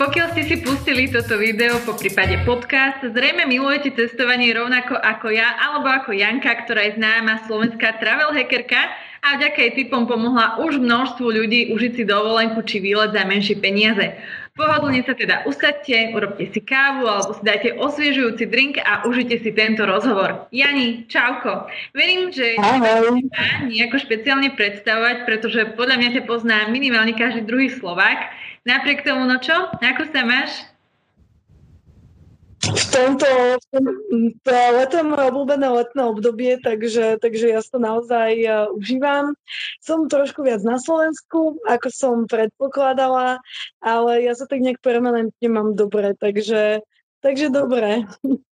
Pokiaľ ste si pustili toto video, po prípade podcast, zrejme milujete cestovanie rovnako ako ja, alebo ako Janka, ktorá je známa slovenská travel hackerka a vďaka jej typom pomohla už množstvu ľudí užiť si dovolenku či výlet za menšie peniaze. Pohodlne sa teda usadte, urobte si kávu alebo si dajte osviežujúci drink a užite si tento rozhovor. Jani, čauko. Verím, že nejako špeciálne predstavovať, pretože podľa mňa ťa pozná minimálne každý druhý Slovák. Napriek tomu, no čo? Ako sa máš? v tomto, to leto je moje obľúbené letné obdobie, takže, takže ja to naozaj uh, užívam. Som trošku viac na Slovensku, ako som predpokladala, ale ja sa tak nejak permanentne mám dobre, takže, takže dobre.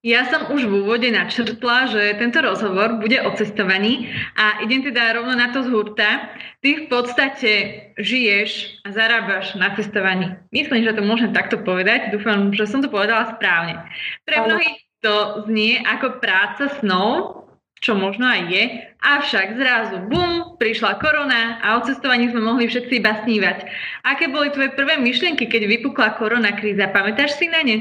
Ja som už v úvode načrtla, že tento rozhovor bude o cestovaní a idem teda rovno na to z hurta. Ty v podstate žiješ a zarábaš na cestovaní. Myslím, že to môžem takto povedať. Dúfam, že som to povedala správne. Pre mnohých to znie ako práca snov, čo možno aj je, avšak zrazu bum, prišla korona a o cestovaní sme mohli všetci iba snívať. Aké boli tvoje prvé myšlienky, keď vypukla korona kríza? Pamätáš si na ne?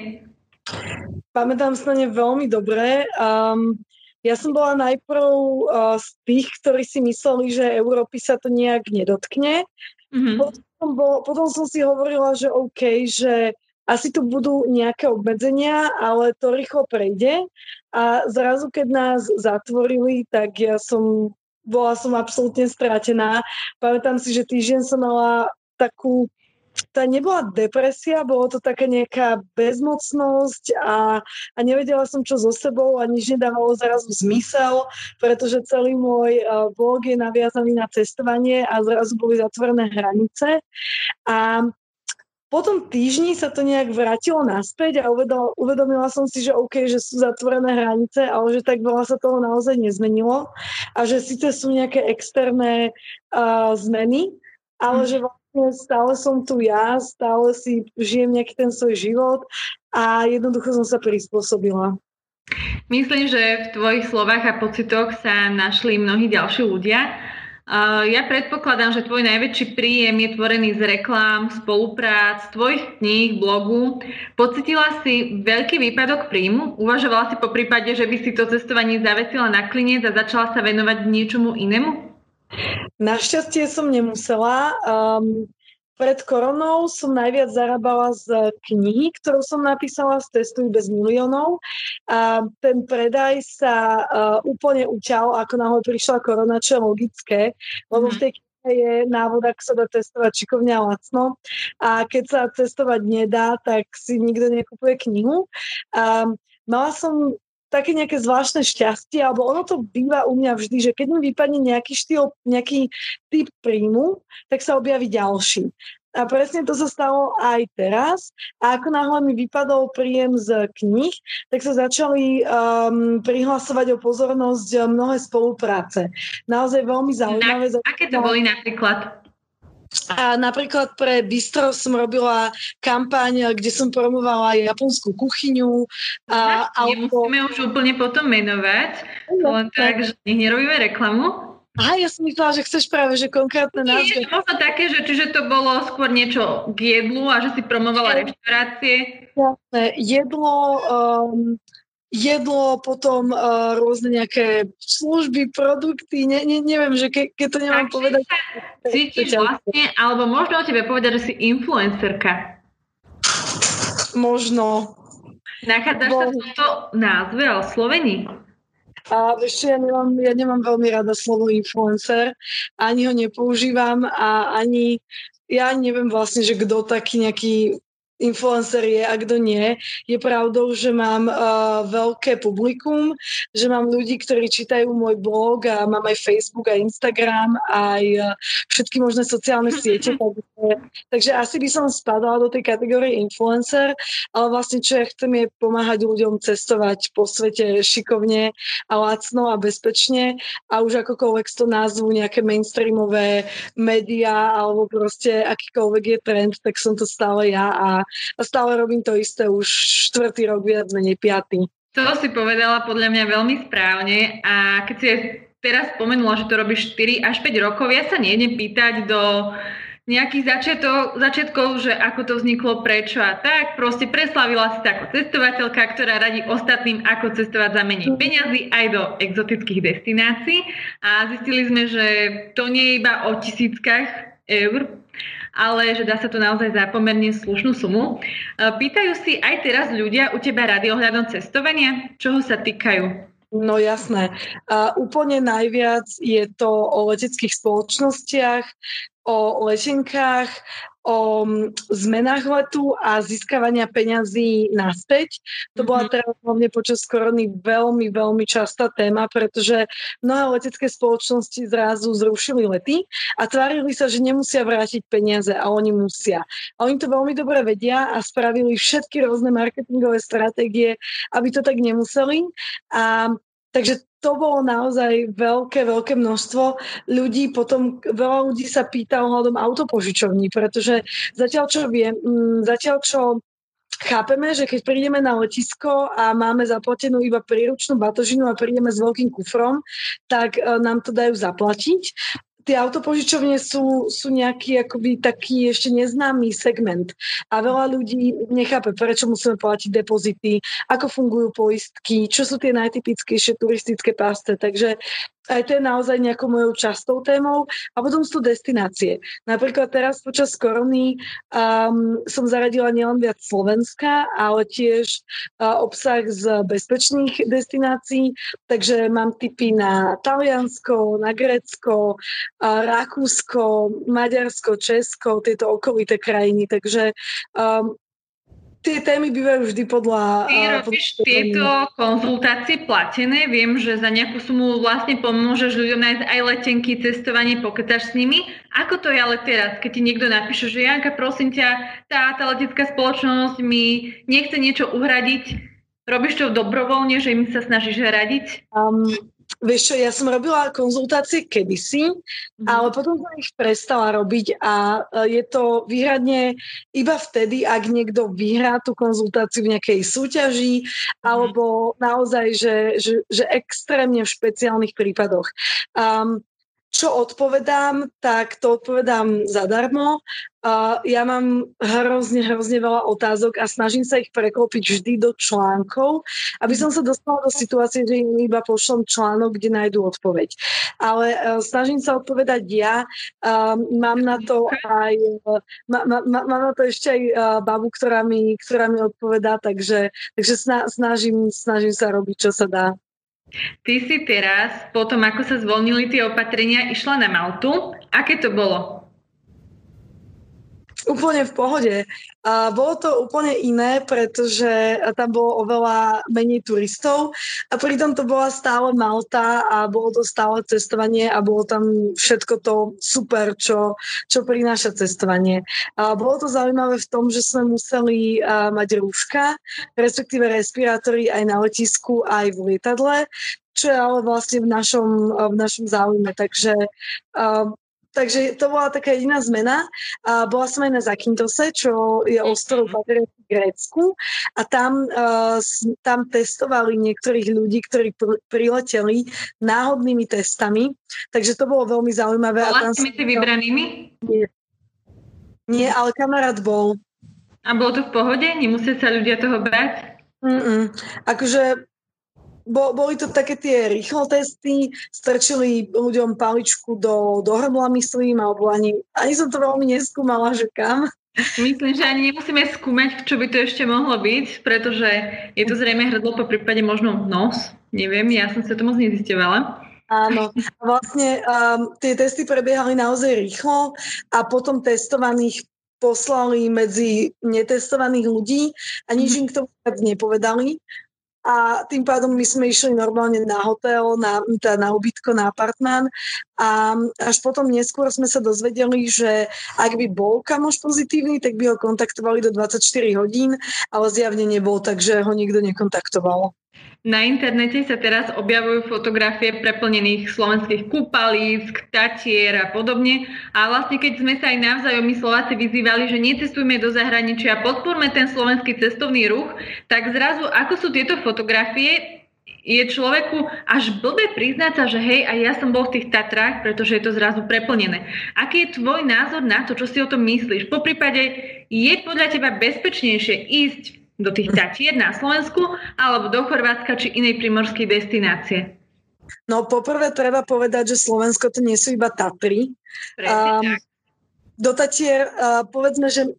Pamätám sa na ne veľmi dobre. Um, ja som bola najprv uh, z tých, ktorí si mysleli, že Európy sa to nejak nedotkne. Mm-hmm. Potom, som bol, potom som si hovorila, že OK, že asi tu budú nejaké obmedzenia, ale to rýchlo prejde. A zrazu, keď nás zatvorili, tak ja som bola som absolútne stratená. Pamätám si, že týždeň som mala takú tá nebola depresia, bolo to taká nejaká bezmocnosť a, a nevedela som, čo so sebou a nič nedávalo zrazu zmysel, pretože celý môj uh, blog je naviazaný na cestovanie a zrazu boli zatvorené hranice. A po tom týždni sa to nejak vrátilo naspäť a uvedol, uvedomila som si, že OK, že sú zatvorené hranice, ale že tak veľa sa toho naozaj nezmenilo a že síce sú nejaké externé uh, zmeny, ale že vlastne stále som tu ja, stále si žijem nejaký ten svoj život a jednoducho som sa prispôsobila. Myslím, že v tvojich slovách a pocitoch sa našli mnohí ďalší ľudia. Ja predpokladám, že tvoj najväčší príjem je tvorený z reklám, spoluprác, tvojich kníh, blogu. Pocitila si veľký výpadok príjmu? Uvažovala si po prípade, že by si to cestovanie zavesila na klinec a začala sa venovať niečomu inému? Našťastie som nemusela. Um, pred koronou som najviac zarábala z knihy, ktorú som napísala z Testuj bez miliónov. A ten predaj sa uh, úplne uťal, ako náhle prišla korona, čo je logické, lebo v mhm. tej knihe je návod, ako sa dá testovať šikovne a lacno. A keď sa testovať nedá, tak si nikto nekupuje knihu. Um, mala som také nejaké zvláštne šťastie, alebo ono to býva u mňa vždy, že keď mi vypadne nejaký štýl, nejaký typ príjmu, tak sa objaví ďalší. A presne to sa stalo aj teraz. A ako náhle mi vypadol príjem z knih, tak sa začali um, prihlasovať o pozornosť mnohé spolupráce. Naozaj veľmi zaujímavé. Na, aké to boli napríklad? A napríklad pre Bistro som robila kampaň, kde som promovala japonskú kuchyňu. A, a nemusíme už úplne potom menovať, no, len tak, že nech nerobíme reklamu. Aha, ja som myslela, že chceš práve, že konkrétne názvy. Nie, možno také, že čiže to bolo skôr niečo k jedlu a že si promovala reštaurácie. Jasné, jedlo, um, jedlo, potom uh, rôzne nejaké služby, produkty, ne, ne, neviem, že ke, keď to nemám tak, povedať. Cítiš vlastne, alebo možno o tebe povedať, že si influencerka. Možno. Nachádzaš Bo... sa v tomto názve o Slovení? A ešte ja nemám, ja nemám veľmi rada slovo influencer, ani ho nepoužívam a ani ja neviem vlastne, že kto taký nejaký influencer je a kto nie. Je pravdou, že mám uh, veľké publikum, že mám ľudí, ktorí čítajú môj blog a mám aj Facebook a Instagram, aj uh, všetky možné sociálne siete. takže, takže asi by som spadala do tej kategórie influencer, ale vlastne čo ja chcem je pomáhať ľuďom cestovať po svete šikovne a lacno a bezpečne a už akokoľvek to názvu nejaké mainstreamové médiá alebo proste akýkoľvek je trend, tak som to stále ja a a stále robím to isté už štvrtý rok, viac menej piatý. To si povedala podľa mňa veľmi správne a keď si teraz spomenula, že to robíš 4 až 5 rokov, ja sa nejdem pýtať do nejakých začiatok, začiatkov, že ako to vzniklo, prečo a tak. Proste preslavila si ako cestovateľka, ktorá radí ostatným, ako cestovať za menej peňazí aj do exotických destinácií. A zistili sme, že to nie je iba o tisíckach eur, ale že dá sa to naozaj za pomerne slušnú sumu. Pýtajú si aj teraz ľudia u teba rady ohľadom cestovania? Čoho sa týkajú? No jasné. A úplne najviac je to o leteckých spoločnostiach, o letenkách, o mm, zmenách letu a získavania peňazí naspäť. To bola mhm. teraz hlavne počas korony veľmi, veľmi častá téma, pretože mnohé letecké spoločnosti zrazu zrušili lety a tvárili sa, že nemusia vrátiť peniaze a oni musia. A oni to veľmi dobre vedia a spravili všetky rôzne marketingové stratégie, aby to tak nemuseli. A Takže to bolo naozaj veľké, veľké množstvo ľudí. Potom veľa ľudí sa pýta ohľadom autopožičovní, pretože zatiaľ čo viem, mm, zatiaľ čo chápeme, že keď prídeme na letisko a máme zaplatenú iba príručnú batožinu a prídeme s veľkým kufrom, tak e, nám to dajú zaplatiť tie autopožičovne sú, sú nejaký akoby taký ešte neznámy segment a veľa ľudí nechápe, prečo musíme platiť depozity, ako fungujú poistky, čo sú tie najtypickejšie turistické pásce. Takže aj to je naozaj nejakou mojou častou témou. A potom sú destinácie. Napríklad teraz počas korony um, som zaradila nielen viac Slovenska, ale tiež uh, obsah z bezpečných destinácií. Takže mám tipy na Taliansko, na Grécko, uh, Rakúsko, Maďarsko, Česko, tieto okolité krajiny. Takže um, tie témy bývajú vždy podľa... Ty uh, robíš podľa tieto konzultácie platené, viem, že za nejakú sumu vlastne pomôžeš ľuďom nájsť aj letenky, cestovanie, poketáš s nimi. Ako to je ale teraz, keď ti niekto napíše, že Janka, prosím ťa, tá, tá letecká spoločnosť mi nechce niečo uhradiť, robíš to dobrovoľne, že im sa snažíš radiť? Um, Vieš čo, ja som robila konzultácie kedysi, mm. ale potom som ich prestala robiť a e, je to výhradne iba vtedy, ak niekto vyhrá tú konzultáciu v nejakej súťaži mm. alebo naozaj, že, že, že extrémne v špeciálnych prípadoch. Um, čo odpovedám, tak to odpovedám zadarmo. Ja mám hrozne, hrozne veľa otázok a snažím sa ich preklopiť vždy do článkov, aby som sa dostala do situácie, že im iba pošlom článok, kde nájdu odpoveď. Ale uh, snažím sa odpovedať ja. Uh, mám na to aj, uh, ma, ma, mám na to ešte aj babu, ktorá mi, ktorá mi odpovedá, takže, takže snažím, snažím sa robiť, čo sa dá. Ty si teraz, potom ako sa zvolnili tie opatrenia, išla na Maltu. Aké to bolo? Úplne v pohode. A bolo to úplne iné, pretože tam bolo oveľa menej turistov a pritom to bola stále Malta a bolo to stále cestovanie a bolo tam všetko to super, čo, čo prináša cestovanie. A bolo to zaujímavé v tom, že sme museli mať rúška, respektíve respirátory aj na letisku, aj v lietadle, čo je ale vlastne v našom, v našom záujme. Takže Takže to bola taká jediná zmena. A bola som aj na Zakintose, čo je mhm. ostrov v Grécku a tam, uh, tam testovali niektorých ľudí, ktorí pr- prileteli náhodnými testami. Takže to bolo veľmi zaujímavé. Bola a tam s tými vybranými? Nie. Nie, ale kamarát bol. A bolo to v pohode? Nemusia sa ľudia toho bať? Mm-mm. Akože bo, boli to také tie rýchlo testy, strčili ľuďom paličku do, do hrdla, myslím, alebo ani, ani som to veľmi neskúmala, že kam. Myslím, že ani nemusíme skúmať, čo by to ešte mohlo byť, pretože je to zrejme hrdlo, po prípade možno nos. Neviem, ja som sa to moc nezisťovala. Áno, vlastne um, tie testy prebiehali naozaj rýchlo a potom testovaných poslali medzi netestovaných ľudí a nič im k tomu nepovedali a tým pádom my sme išli normálne na hotel, na, teda na ubytko, na apartmán a až potom neskôr sme sa dozvedeli, že ak by bol kamoš pozitívny, tak by ho kontaktovali do 24 hodín, ale zjavne nebol, takže ho nikto nekontaktoval. Na internete sa teraz objavujú fotografie preplnených slovenských kúpalísk, tatier a podobne. A vlastne keď sme sa aj navzájom my Slováci vyzývali, že necestujme do zahraničia, podporme ten slovenský cestovný ruch, tak zrazu ako sú tieto fotografie je človeku až blbé priznať sa, že hej, aj ja som bol v tých Tatrách, pretože je to zrazu preplnené. Aký je tvoj názor na to, čo si o tom myslíš? Po prípade, je podľa teba bezpečnejšie ísť do tých Tatier na Slovensku alebo do Chorvátska či inej primorskej destinácie? No poprvé treba povedať, že Slovensko to nie sú iba Tatry. um, do Tatier uh, povedzme, že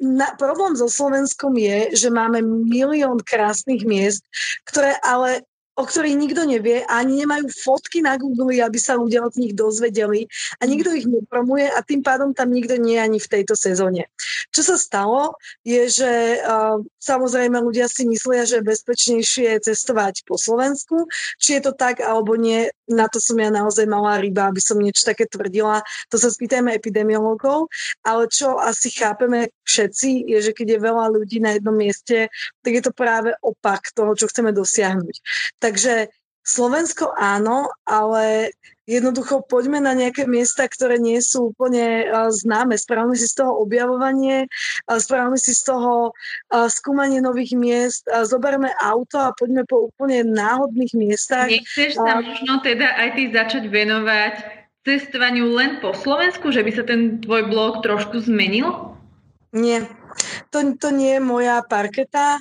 na, problém so Slovenskom je, že máme milión krásnych miest, ktoré ale o ktorých nikto nevie a ani nemajú fotky na Google, aby sa ľudia od nich dozvedeli a nikto ich nepromuje a tým pádom tam nikto nie je ani v tejto sezóne. Čo sa stalo, je, že uh, samozrejme ľudia si myslia, že je bezpečnejšie cestovať po Slovensku. Či je to tak alebo nie, na to som ja naozaj malá ryba, aby som niečo také tvrdila. To sa spýtajme epidemiologov, ale čo asi chápeme všetci, je, že keď je veľa ľudí na jednom mieste, tak je to práve opak toho, čo chceme dosiahnuť. Takže Slovensko áno, ale jednoducho poďme na nejaké miesta, ktoré nie sú úplne uh, známe. Spravme si z toho objavovanie, uh, spravme si z toho uh, skúmanie nových miest, uh, zoberme auto a poďme po úplne náhodných miestach. Nechceš sa uh, možno teda aj ty začať venovať cestovaniu len po Slovensku, že by sa ten tvoj blog trošku zmenil? Nie, to, to nie je moja parketa.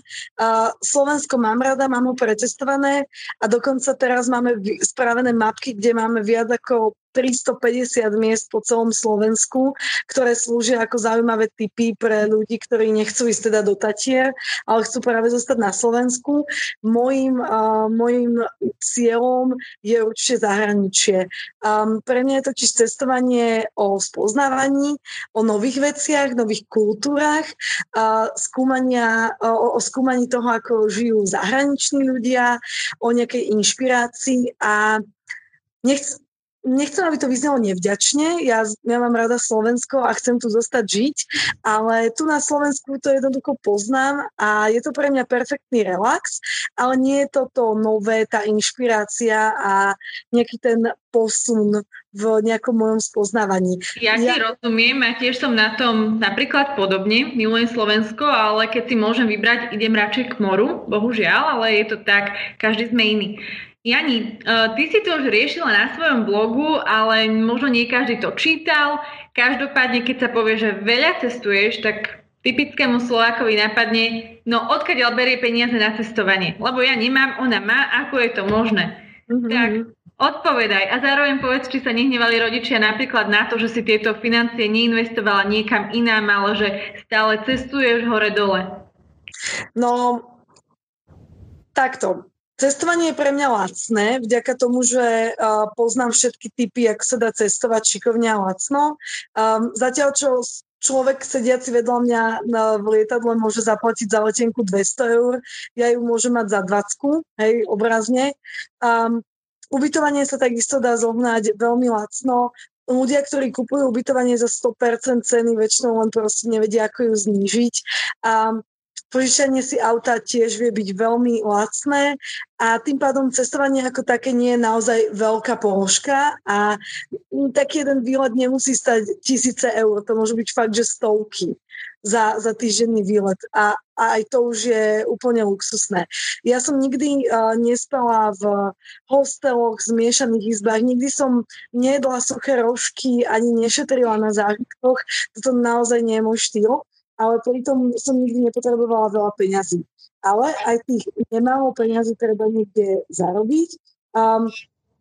Slovensko mám rada, mám ho precestované a dokonca teraz máme spravené mapky, kde máme viac ako 350 miest po celom Slovensku, ktoré slúžia ako zaujímavé typy pre ľudí, ktorí nechcú ísť teda do Tatier, ale chcú práve zostať na Slovensku. Mojím, uh, mojím cieľom je určite zahraničie. Um, pre mňa je totiž cestovanie o spoznávaní, o nových veciach, nových kultúrach, uh, skúmania, o, o skúmaní toho, ako žijú zahraniční ľudia, o nejakej inšpirácii a nechc, nechcem, aby to vyznelo nevďačne. Ja, ja mám rada Slovensko a chcem tu zostať žiť, ale tu na Slovensku to jednoducho poznám a je to pre mňa perfektný relax, ale nie je to to nové, tá inšpirácia a nejaký ten posun v nejakom mojom spoznávaní. Ja, ja ti rozumiem a tiež som na tom napríklad podobne, milujem Slovensko, ale keď si môžem vybrať, idem radšej k moru, bohužiaľ, ale je to tak, každý sme iný. Jani, uh, ty si to už riešila na svojom blogu, ale možno nie každý to čítal. Každopádne, keď sa povie, že veľa cestuješ, tak typickému Slovákovi napadne, no odkiaľ berie peniaze na cestovanie? Lebo ja nemám, ona má, ako je to možné? Mm-hmm. Tak odpovedaj a zároveň povedz, či sa nehnevali rodičia napríklad na to, že si tieto financie neinvestovala niekam inám, ale že stále cestuješ hore-dole. No, takto Cestovanie je pre mňa lacné, vďaka tomu, že poznám všetky typy, ako sa dá cestovať šikovne a lacno. Zatiaľ, čo človek sediaci vedľa mňa v lietadle môže zaplatiť za letenku 200 eur, ja ju môžem mať za 20, hej, obrazne. Ubytovanie sa takisto dá zohnať veľmi lacno. Ľudia, ktorí kupujú ubytovanie za 100% ceny, väčšinou len proste nevedia, ako ju znížiť. Um, Požičanie si auta tiež vie byť veľmi lacné a tým pádom cestovanie ako také nie je naozaj veľká položka a taký jeden výlet nemusí stať tisíce eur, to môže byť fakt, že stovky za, za týždenný výlet a, a aj to už je úplne luxusné. Ja som nikdy uh, nespala v hosteloch, zmiešaných izbách, nikdy som nejedla suché rožky ani nešetrila na zážitkoch, toto naozaj nie je môj štýl ale pritom som nikdy nepotrebovala veľa peňazí. Ale aj tých nemálo peňazí treba niekde zarobiť. Um,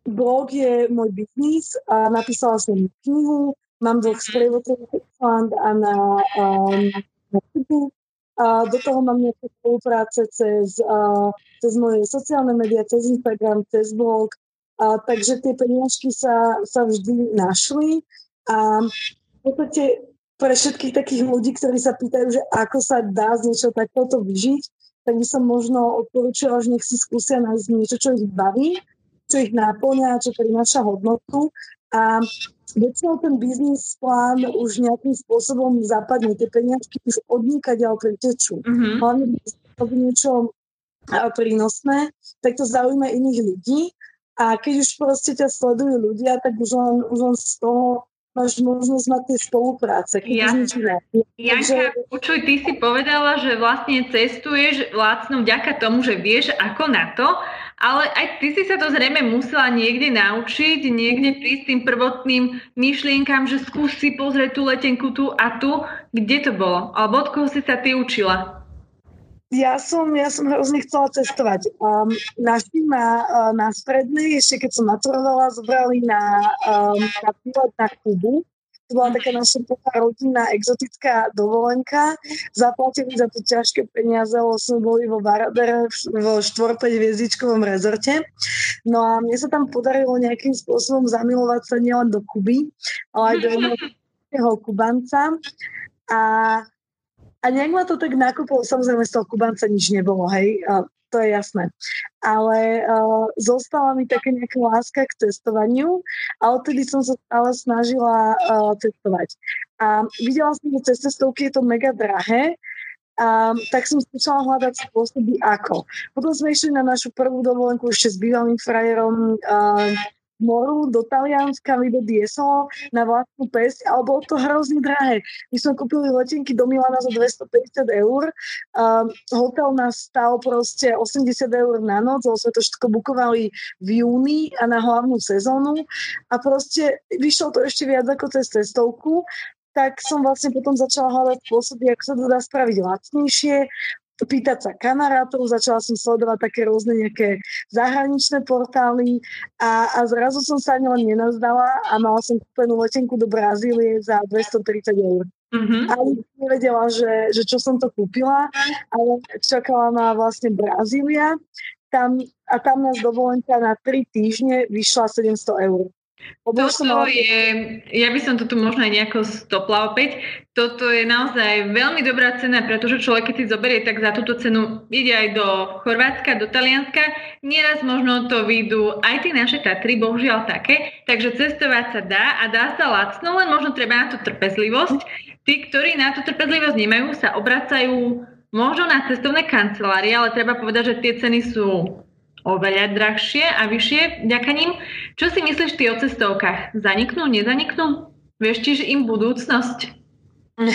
blog je môj biznis a napísala som knihu, mám dvoch sprievodcov Island a na, um, na a do toho mám nejaké spolupráce cez, uh, cez moje sociálne médiá, cez Instagram, cez blog. A, takže tie peniažky sa, sa vždy našli a v podstate pre všetkých takých ľudí, ktorí sa pýtajú, že ako sa dá z niečo takéto vyžiť, tak by som možno odporúčala, že nech si skúsia nájsť niečo, čo ich baví, čo ich náplňa, čo prináša hodnotu a väčšinou ten biznis plán už nejakým spôsobom zapadne. Tie peniažky už odnikať ale pritečú. Mm-hmm. Hlavne, niečo prínosné, tak to zaujíma iných ľudí a keď už proste ťa sledujú ľudia, tak už len, už len z toho máš možnosť mať tie spolupráce. Ja, Janka, počuj, ty si povedala, že vlastne cestuješ vlastne vďaka tomu, že vieš ako na to, ale aj ty si sa to zrejme musela niekde naučiť, niekde prísť tým prvotným myšlienkam, že skúsi pozrieť tú letenku tu a tu. Kde to bolo? Alebo od koho si sa ty učila? Ja som, ja som hrozne chcela cestovať. Um, našli ma uh, na strednej, ešte keď som maturovala, zobrali na, um, na na Kubu to bola taká naša rodinná exotická dovolenka. Zaplatili za to ťažké peniaze, lebo sme boli vo Varadere vo 4 hviezdičkovom rezorte. No a mne sa tam podarilo nejakým spôsobom zamilovať sa nielen do Kuby, ale aj do jedného Kubanca. A a nejak ma to tak nakúpilo, samozrejme z toho Kubanca nič nebolo, hej to je jasné. Ale uh, zostala mi taká nejaká láska k testovaniu a odtedy som sa stále snažila uh, testovať. A videla som, že cez testovky je to mega drahé, a, tak som začala hľadať spôsoby ako. Potom sme išli na našu prvú dovolenku ešte s bývalým frajerom uh, moru do Talianska mi do Dieso na vlastnú pesť, ale bolo to hrozne drahé. My sme kúpili letenky do Milana za 250 eur, um, hotel nás stal proste 80 eur na noc, lebo sme to všetko bukovali v júni a na hlavnú sezónu a proste vyšlo to ešte viac ako cez cestovku tak som vlastne potom začala hľadať spôsoby, ako sa to dá spraviť lacnejšie pýtať sa kamarátov, začala som sledovať také rôzne nejaké zahraničné portály a, a zrazu som sa ani len nenazdala a mala som kúpenú letenku do Brazílie za 230 eur. Mm-hmm. A nevedela, že, že čo som to kúpila, ale čakala ma vlastne Brazília tam, a tam nás dovolenka na 3 týždne vyšla 700 eur. Toto je, ja by som to tu možno aj nejako stopla opäť, toto je naozaj veľmi dobrá cena, pretože človek, keď si zoberie, tak za túto cenu ide aj do Chorvátska, do Talianska. Nieraz možno to vyjdú aj tie naše Tatry, bohužiaľ také, takže cestovať sa dá a dá sa lacno, len možno treba na to trpezlivosť. Tí, ktorí na to trpezlivosť nemajú, sa obracajú možno na cestovné kancelárie, ale treba povedať, že tie ceny sú oveľa drahšie a vyššie vďaka ním. Čo si myslíš ty o cestovkách? Zaniknú, nezaniknú? Vieš tiež im budúcnosť?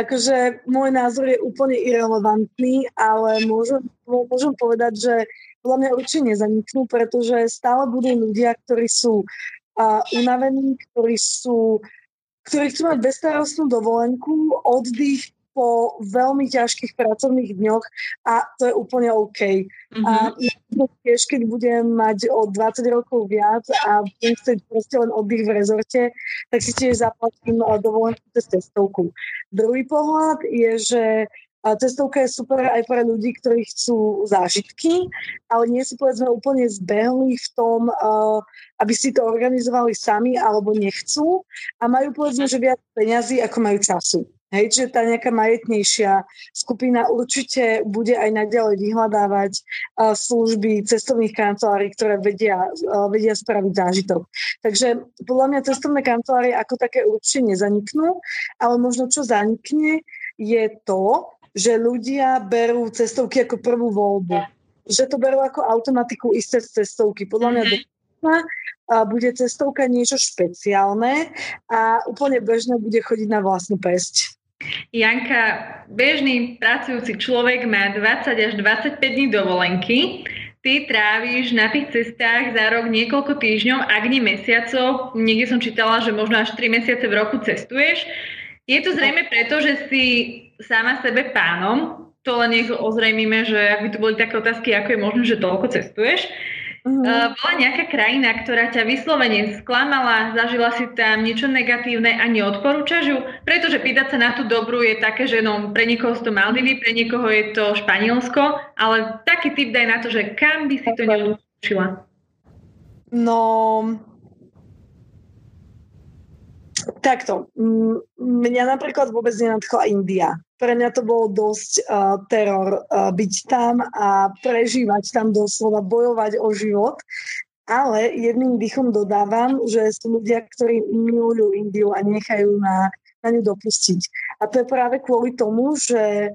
akože môj názor je úplne irrelevantný, ale môžem, môžem povedať, že podľa mňa určite nezaniknú, pretože stále budú ľudia, ktorí sú uh, unavení, ktorí sú ktorí chcú mať bezstarostnú dovolenku, oddych, po veľmi ťažkých pracovných dňoch a to je úplne OK. Mm-hmm. A tiež, keď budem mať o 20 rokov viac a budem chcieť proste len oddych v rezorte, tak si tiež zaplatím dovolenku cez cestovku. Druhý pohľad je, že cestovka je super aj pre ľudí, ktorí chcú zážitky, ale nie sú povedzme úplne zbehli v tom, aby si to organizovali sami alebo nechcú a majú povedzme, že viac peňazí, ako majú času. Hej, čiže tá nejaká majetnejšia skupina určite bude aj naďalej vyhľadávať uh, služby cestovných kancelárií, ktoré vedia, uh, vedia spraviť zážitok. Takže podľa mňa cestovné kancelárie ako také určite nezaniknú, ale možno čo zanikne je to, že ľudia berú cestovky ako prvú voľbu. Že to berú ako automatiku isté cestovky. Podľa mňa mm-hmm. a bude cestovka niečo špeciálne a úplne bežné bude chodiť na vlastnú pesť. Janka, bežný pracujúci človek má 20 až 25 dní dovolenky. Ty tráviš na tých cestách za rok niekoľko týždňov, ak nie mesiacov. Niekde som čítala, že možno až 3 mesiace v roku cestuješ. Je to zrejme preto, že si sama sebe pánom. To len nech ozrejmime, že ak by tu boli také otázky, ako je možné, že toľko cestuješ. Uh-huh. bola nejaká krajina, ktorá ťa vyslovene sklamala, zažila si tam niečo negatívne a neodporúčaš ju? Pretože pýtať sa na tú dobrú je také, že no, pre niekoho sú to Maldivy, pre niekoho je to Španielsko, ale taký typ daj na to, že kam by si to neodporúčila? No, takto. Mňa napríklad vôbec nenadchla India pre mňa to bolo dosť uh, teror uh, byť tam a prežívať tam doslova, bojovať o život. Ale jedným dýchom dodávam, že sú ľudia, ktorí milujú Indiu a nechajú na, na ňu dopustiť. A to je práve kvôli tomu, že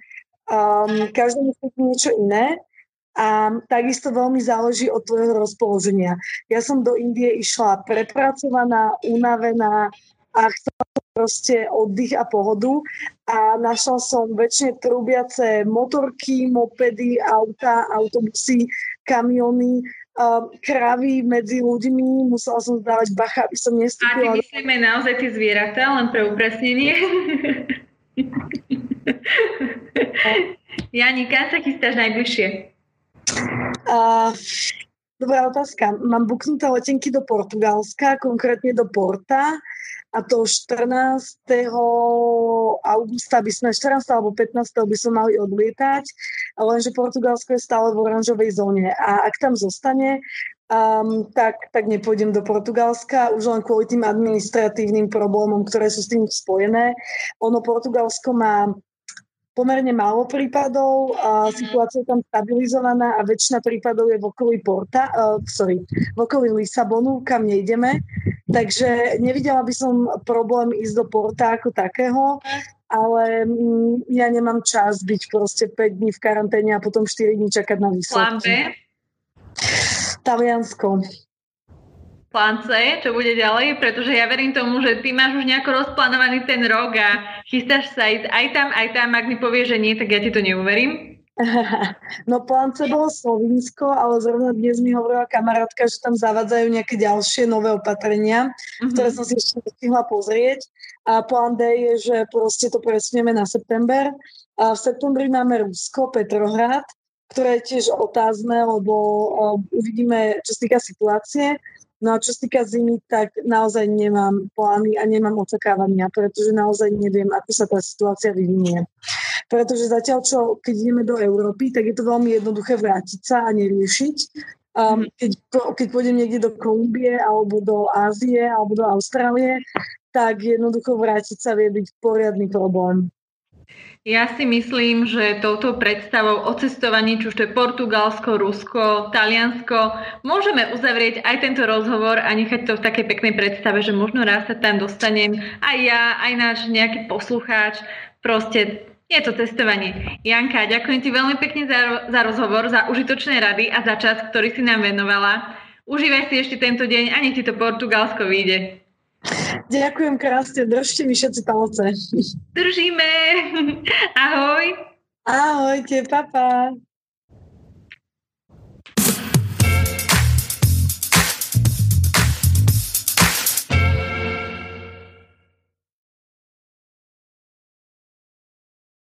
um, každému je niečo iné a takisto veľmi záleží od tvojho rozpoloženia. Ja som do Indie išla prepracovaná, unavená, a chcela som proste oddych a pohodu a našla som väčšine trúbiace motorky, mopedy, auta, autobusy, kamiony, kravy medzi ľuďmi, musela som zdávať bacha, aby som nestúpila. A ty myslíme naozaj tie zvieratá, len pre upresnenie? Jani, kam sa chystáš najbližšie? Uh, dobrá otázka. Mám buknuté letenky do Portugalska, konkrétne do Porta a to 14. augusta by sme, 14. alebo 15. by sme mali odlietať, lenže Portugalsko je stále v oranžovej zóne a ak tam zostane, um, tak, tak nepôjdem do Portugalska, už len kvôli tým administratívnym problémom, ktoré sú s tým spojené. Ono Portugalsko má pomerne málo prípadov, a situácia je tam stabilizovaná a väčšina prípadov je v okolí Porta, uh, sorry, v okolí Lisabonu, kam nejdeme. Takže nevidela by som problém ísť do Porta ako takého, ale mm, ja nemám čas byť proste 5 dní v karanténe a potom 4 dní čakať na výsledky. Taliansko plán C, čo bude ďalej, pretože ja verím tomu, že ty máš už nejako rozplánovaný ten rok a chystáš sa ísť aj tam, aj tam, ak mi povieš, že nie, tak ja ti to neuverím. No plán C bolo Slovinsko, ale zrovna dnes mi hovorila kamarátka, že tam zavadzajú nejaké ďalšie nové opatrenia, mm-hmm. ktoré som si ešte nestihla pozrieť. A plán D je, že proste to presunieme na september. A v septembri máme Rusko, Petrohrad, ktoré je tiež otázne, lebo uvidíme, čo sa týka situácie. No a čo sa týka zimy, tak naozaj nemám plány a nemám očakávania, pretože naozaj neviem, ako sa tá situácia vyvinie. Pretože zatiaľ, čo keď ideme do Európy, tak je to veľmi jednoduché vrátiť sa a neriešiť. Um, keď, keď pôjdem niekde do Kolumbie alebo do Ázie alebo do Austrálie, tak jednoducho vrátiť sa vie byť poriadny problém. Ja si myslím, že touto predstavou o cestovaní, či už to je Portugalsko, Rusko, Taliansko, môžeme uzavrieť aj tento rozhovor a nechať to v takej peknej predstave, že možno raz sa tam dostanem aj ja, aj náš nejaký poslucháč. Proste je to cestovanie. Janka, ďakujem ti veľmi pekne za, za rozhovor, za užitočné rady a za čas, ktorý si nám venovala. Užívaj si ešte tento deň a nech ti to Portugalsko vyjde. Ďakujem krásne, držte mi všetci palce. Držíme. Ahoj. Ahojte, papa.